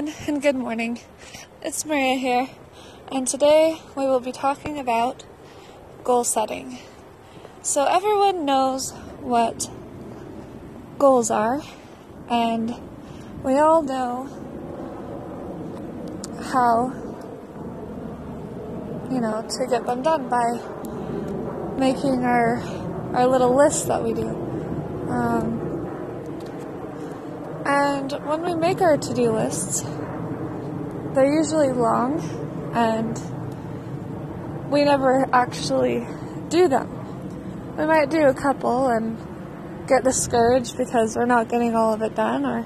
and good morning. It's Maria here, and today we will be talking about goal setting. So, everyone knows what goals are, and we all know how, you know, to get them done by making our, our little list that we do. Um, and when we make our to do lists, they're usually long and we never actually do them. We might do a couple and get discouraged because we're not getting all of it done or,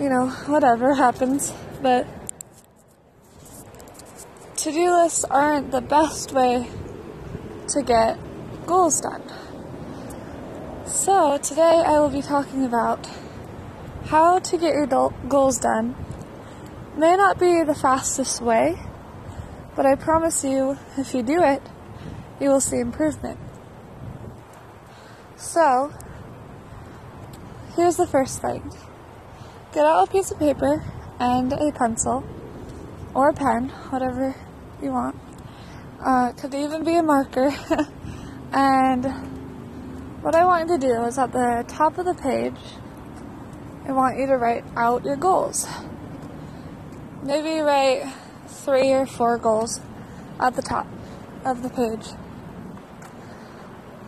you know, whatever happens. But to do lists aren't the best way to get goals done. So today I will be talking about how to get your goals done may not be the fastest way, but I promise you, if you do it, you will see improvement. So, here's the first thing get out a piece of paper and a pencil, or a pen, whatever you want. Uh, could even be a marker. and what I want you to do is at the top of the page, I want you to write out your goals. Maybe write three or four goals at the top of the page.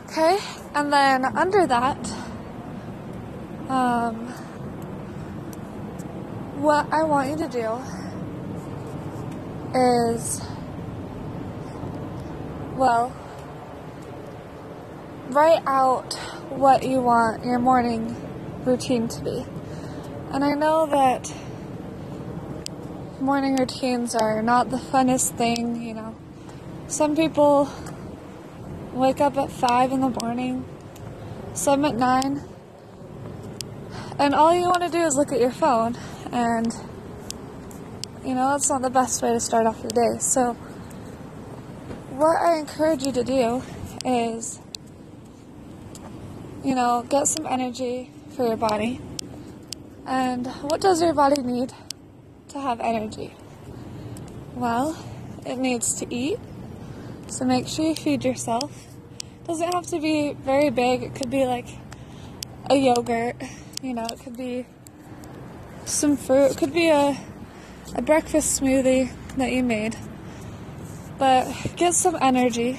Okay, and then under that, um, what I want you to do is, well, write out what you want your morning routine to be. And I know that morning routines are not the funnest thing, you know. Some people wake up at 5 in the morning, some at 9, and all you want to do is look at your phone, and you know, that's not the best way to start off your day. So, what I encourage you to do is, you know, get some energy for your body and what does your body need to have energy? Well, it needs to eat. So make sure you feed yourself. Doesn't have to be very big. It could be like a yogurt, you know, it could be some fruit, it could be a a breakfast smoothie that you made. But get some energy.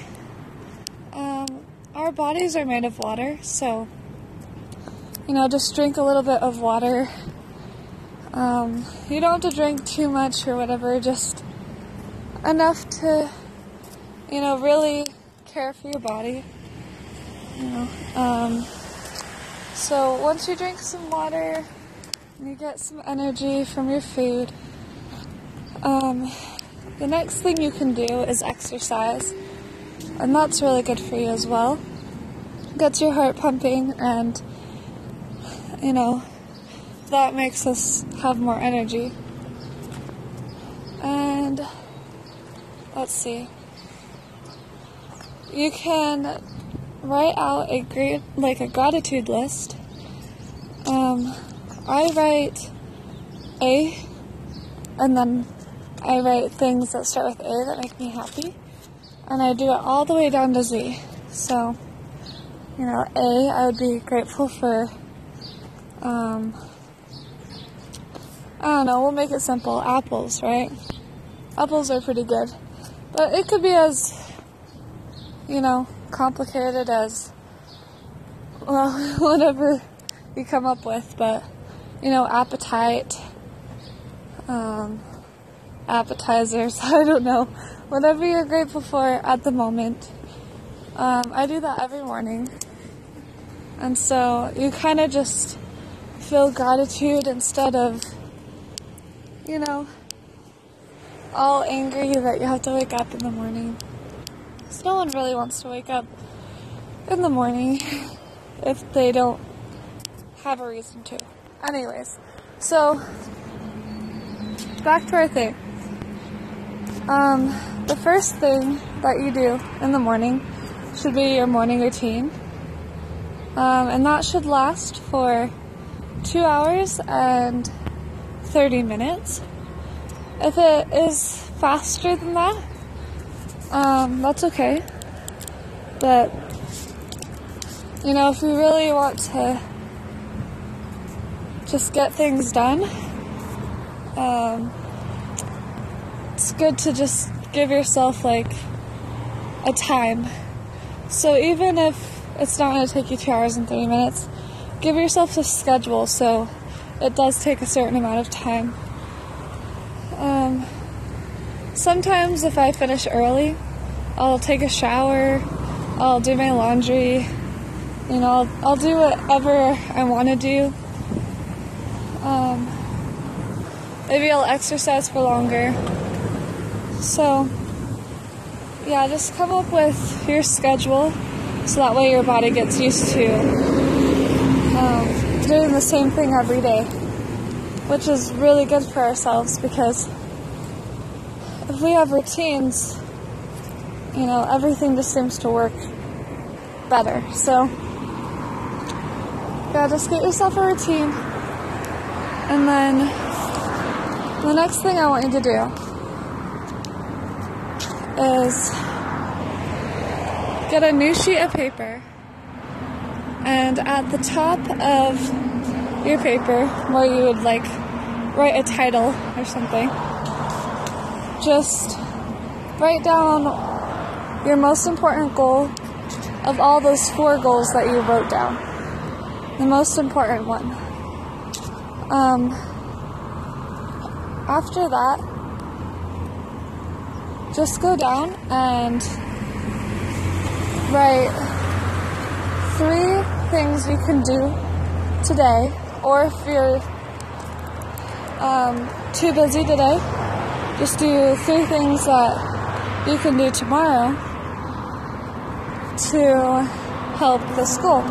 Um, our bodies are made of water, so you know, just drink a little bit of water. Um, you don't have to drink too much or whatever, just enough to, you know, really care for your body. You know, um, so once you drink some water, you get some energy from your food. Um, the next thing you can do is exercise, and that's really good for you as well. Gets your heart pumping and you know, that makes us have more energy. And let's see. You can write out a great like a gratitude list. Um, I write A and then I write things that start with A that make me happy. And I do it all the way down to Z. So, you know, A, I would be grateful for um, I don't know, we'll make it simple. Apples, right? Apples are pretty good. But it could be as, you know, complicated as, well, whatever you come up with. But, you know, appetite, um, appetizers, I don't know. Whatever you're grateful for at the moment. Um, I do that every morning. And so you kind of just feel gratitude instead of, you know, all angry that you have to wake up in the morning. Because no one really wants to wake up in the morning if they don't have a reason to. Anyways, so back to our thing. Um, the first thing that you do in the morning should be your morning routine. Um, and that should last for two hours and 30 minutes. If it is faster than that, um, that's okay. But, you know, if you really want to just get things done, um, it's good to just give yourself like a time. So even if it's not going to take you two hours and 30 minutes, give yourself a schedule so it does take a certain amount of time. Um, sometimes if I finish early, I'll take a shower, I'll do my laundry, you know, I'll, I'll do whatever I want to do. Um, maybe I'll exercise for longer. So, yeah, just come up with your schedule so that way your body gets used to doing the same thing every day, which is really good for ourselves because if we have routines, you know, everything just seems to work better. So, yeah, just get yourself a routine. And then the next thing I want you to do is get a new sheet of paper and at the top of your paper where you would like write a title or something just write down your most important goal of all those four goals that you wrote down. The most important one. Um, after that just go down and write three things you can do today, or if you're um, too busy today, just do three things that you can do tomorrow to help the school.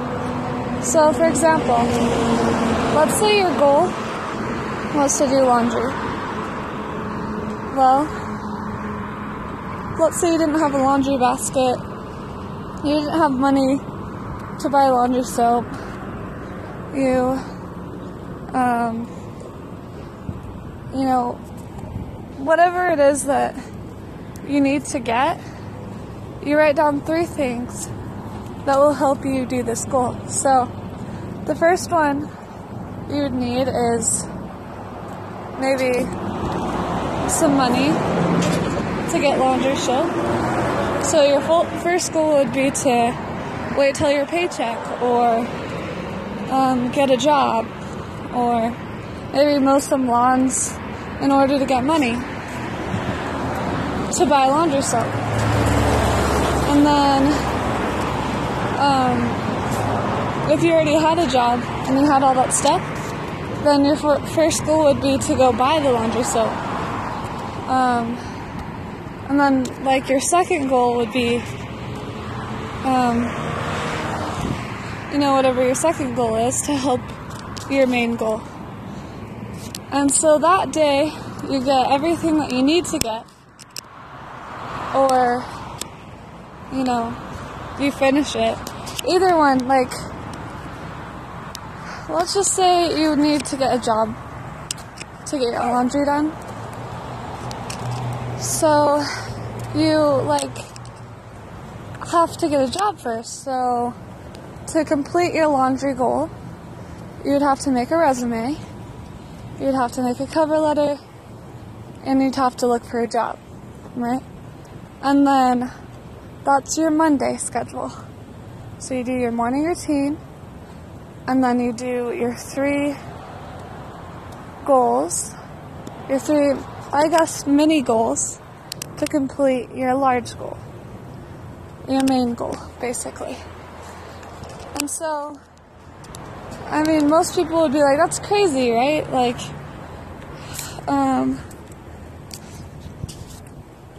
So, for example, let's say your goal was to do laundry. Well, let's say you didn't have a laundry basket you didn't have money to buy laundry soap. You, um, you know, whatever it is that you need to get, you write down three things that will help you do this goal. So, the first one you would need is maybe some money to get laundry soap so your first goal would be to wait till your paycheck, or um, get a job, or maybe mow some lawns in order to get money to buy laundry soap. And then, um, if you already had a job and you had all that stuff, then your first goal would be to go buy the laundry soap. Um, and then, like, your second goal would be, um, you know, whatever your second goal is to help your main goal. And so that day, you get everything that you need to get, or, you know, you finish it. Either one, like, let's just say you need to get a job to get your laundry done. So you like have to get a job first. So to complete your laundry goal, you'd have to make a resume, you'd have to make a cover letter, and you'd have to look for a job, right? And then that's your Monday schedule. So you do your morning routine, and then you do your three goals, your three I guess, mini goals to complete your large goal, your main goal, basically. And so, I mean, most people would be like, that's crazy, right? Like, um,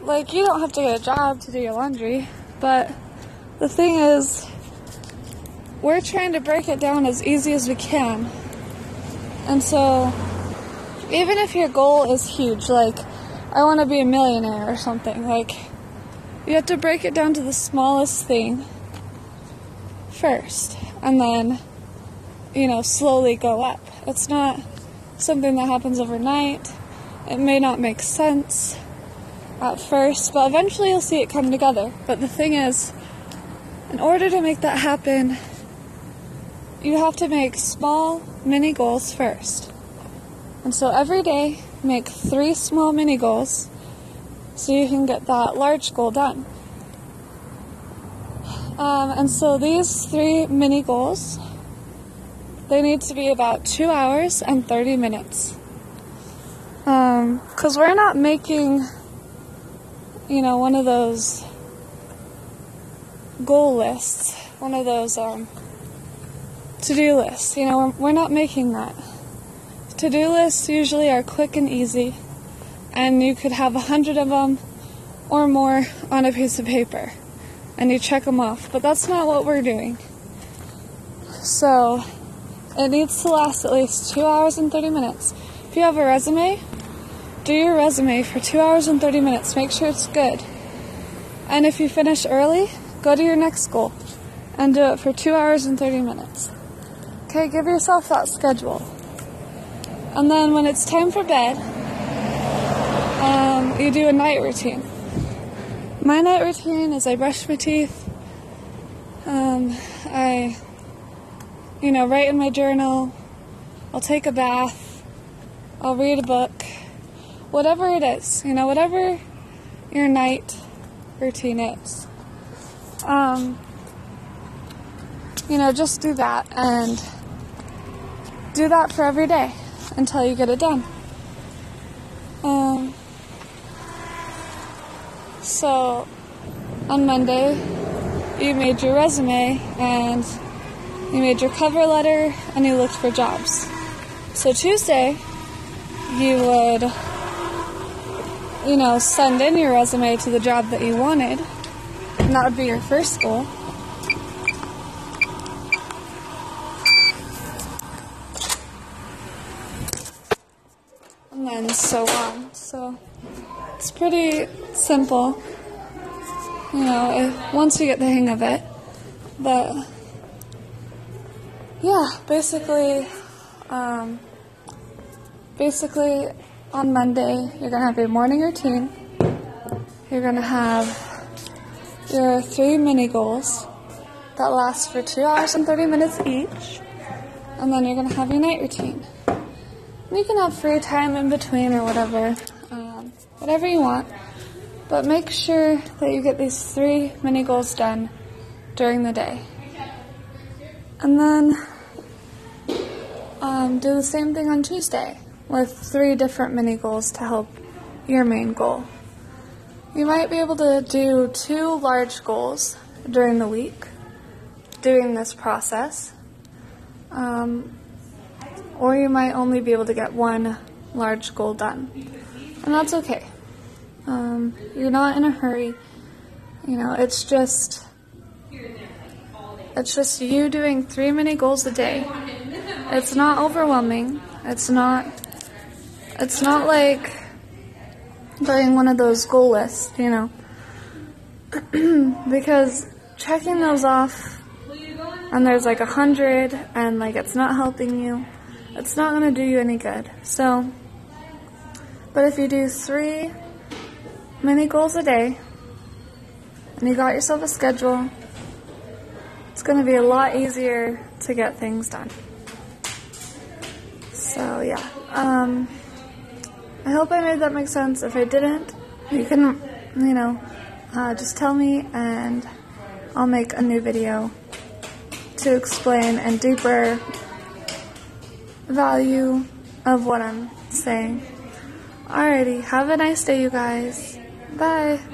like, you don't have to get a job to do your laundry, but the thing is, we're trying to break it down as easy as we can. And so, even if your goal is huge, like I want to be a millionaire or something, like you have to break it down to the smallest thing first and then you know slowly go up. It's not something that happens overnight. It may not make sense at first, but eventually you'll see it come together. But the thing is, in order to make that happen, you have to make small mini goals first. And so every day, make three small mini goals so you can get that large goal done. Um, and so these three mini goals, they need to be about two hours and 30 minutes. Because um, we're not making, you know, one of those goal lists, one of those um, to do lists. You know, we're, we're not making that. To do lists usually are quick and easy, and you could have a hundred of them or more on a piece of paper, and you check them off. But that's not what we're doing. So, it needs to last at least two hours and 30 minutes. If you have a resume, do your resume for two hours and 30 minutes. Make sure it's good. And if you finish early, go to your next goal and do it for two hours and 30 minutes. Okay, give yourself that schedule. And then when it's time for bed, um, you do a night routine. My night routine is I brush my teeth, um, I, you know, write in my journal, I'll take a bath, I'll read a book, whatever it is, you know, whatever your night routine is. Um, you know, just do that and do that for every day until you get it done. Um, so on Monday, you made your resume and you made your cover letter and you looked for jobs. So Tuesday, you would, you know, send in your resume to the job that you wanted, and that would be your first goal. and then so on. So it's pretty simple, you know, once you get the hang of it. But yeah, basically, um, basically on Monday you're gonna have your morning routine. You're gonna have your three mini goals that last for two hours and 30 minutes each. And then you're gonna have your night routine. You can have free time in between or whatever, um, whatever you want. But make sure that you get these three mini goals done during the day. And then um, do the same thing on Tuesday with three different mini goals to help your main goal. You might be able to do two large goals during the week doing this process. Um, or you might only be able to get one large goal done. And that's okay. Um, you're not in a hurry. You know, it's just it's just you doing three mini goals a day. It's not overwhelming. It's not it's not like doing one of those goal lists, you know. because checking those off and there's like a hundred and like it's not helping you it's not to do you any good. So, but if you do three mini goals a day and you got yourself a schedule, it's going to be a lot easier to get things done. So, yeah. Um, I hope I made that make sense. If I didn't, you can, you know, uh, just tell me and I'll make a new video to explain and deeper value of what I'm saying. Alrighty, have a nice day, you guys. Bye.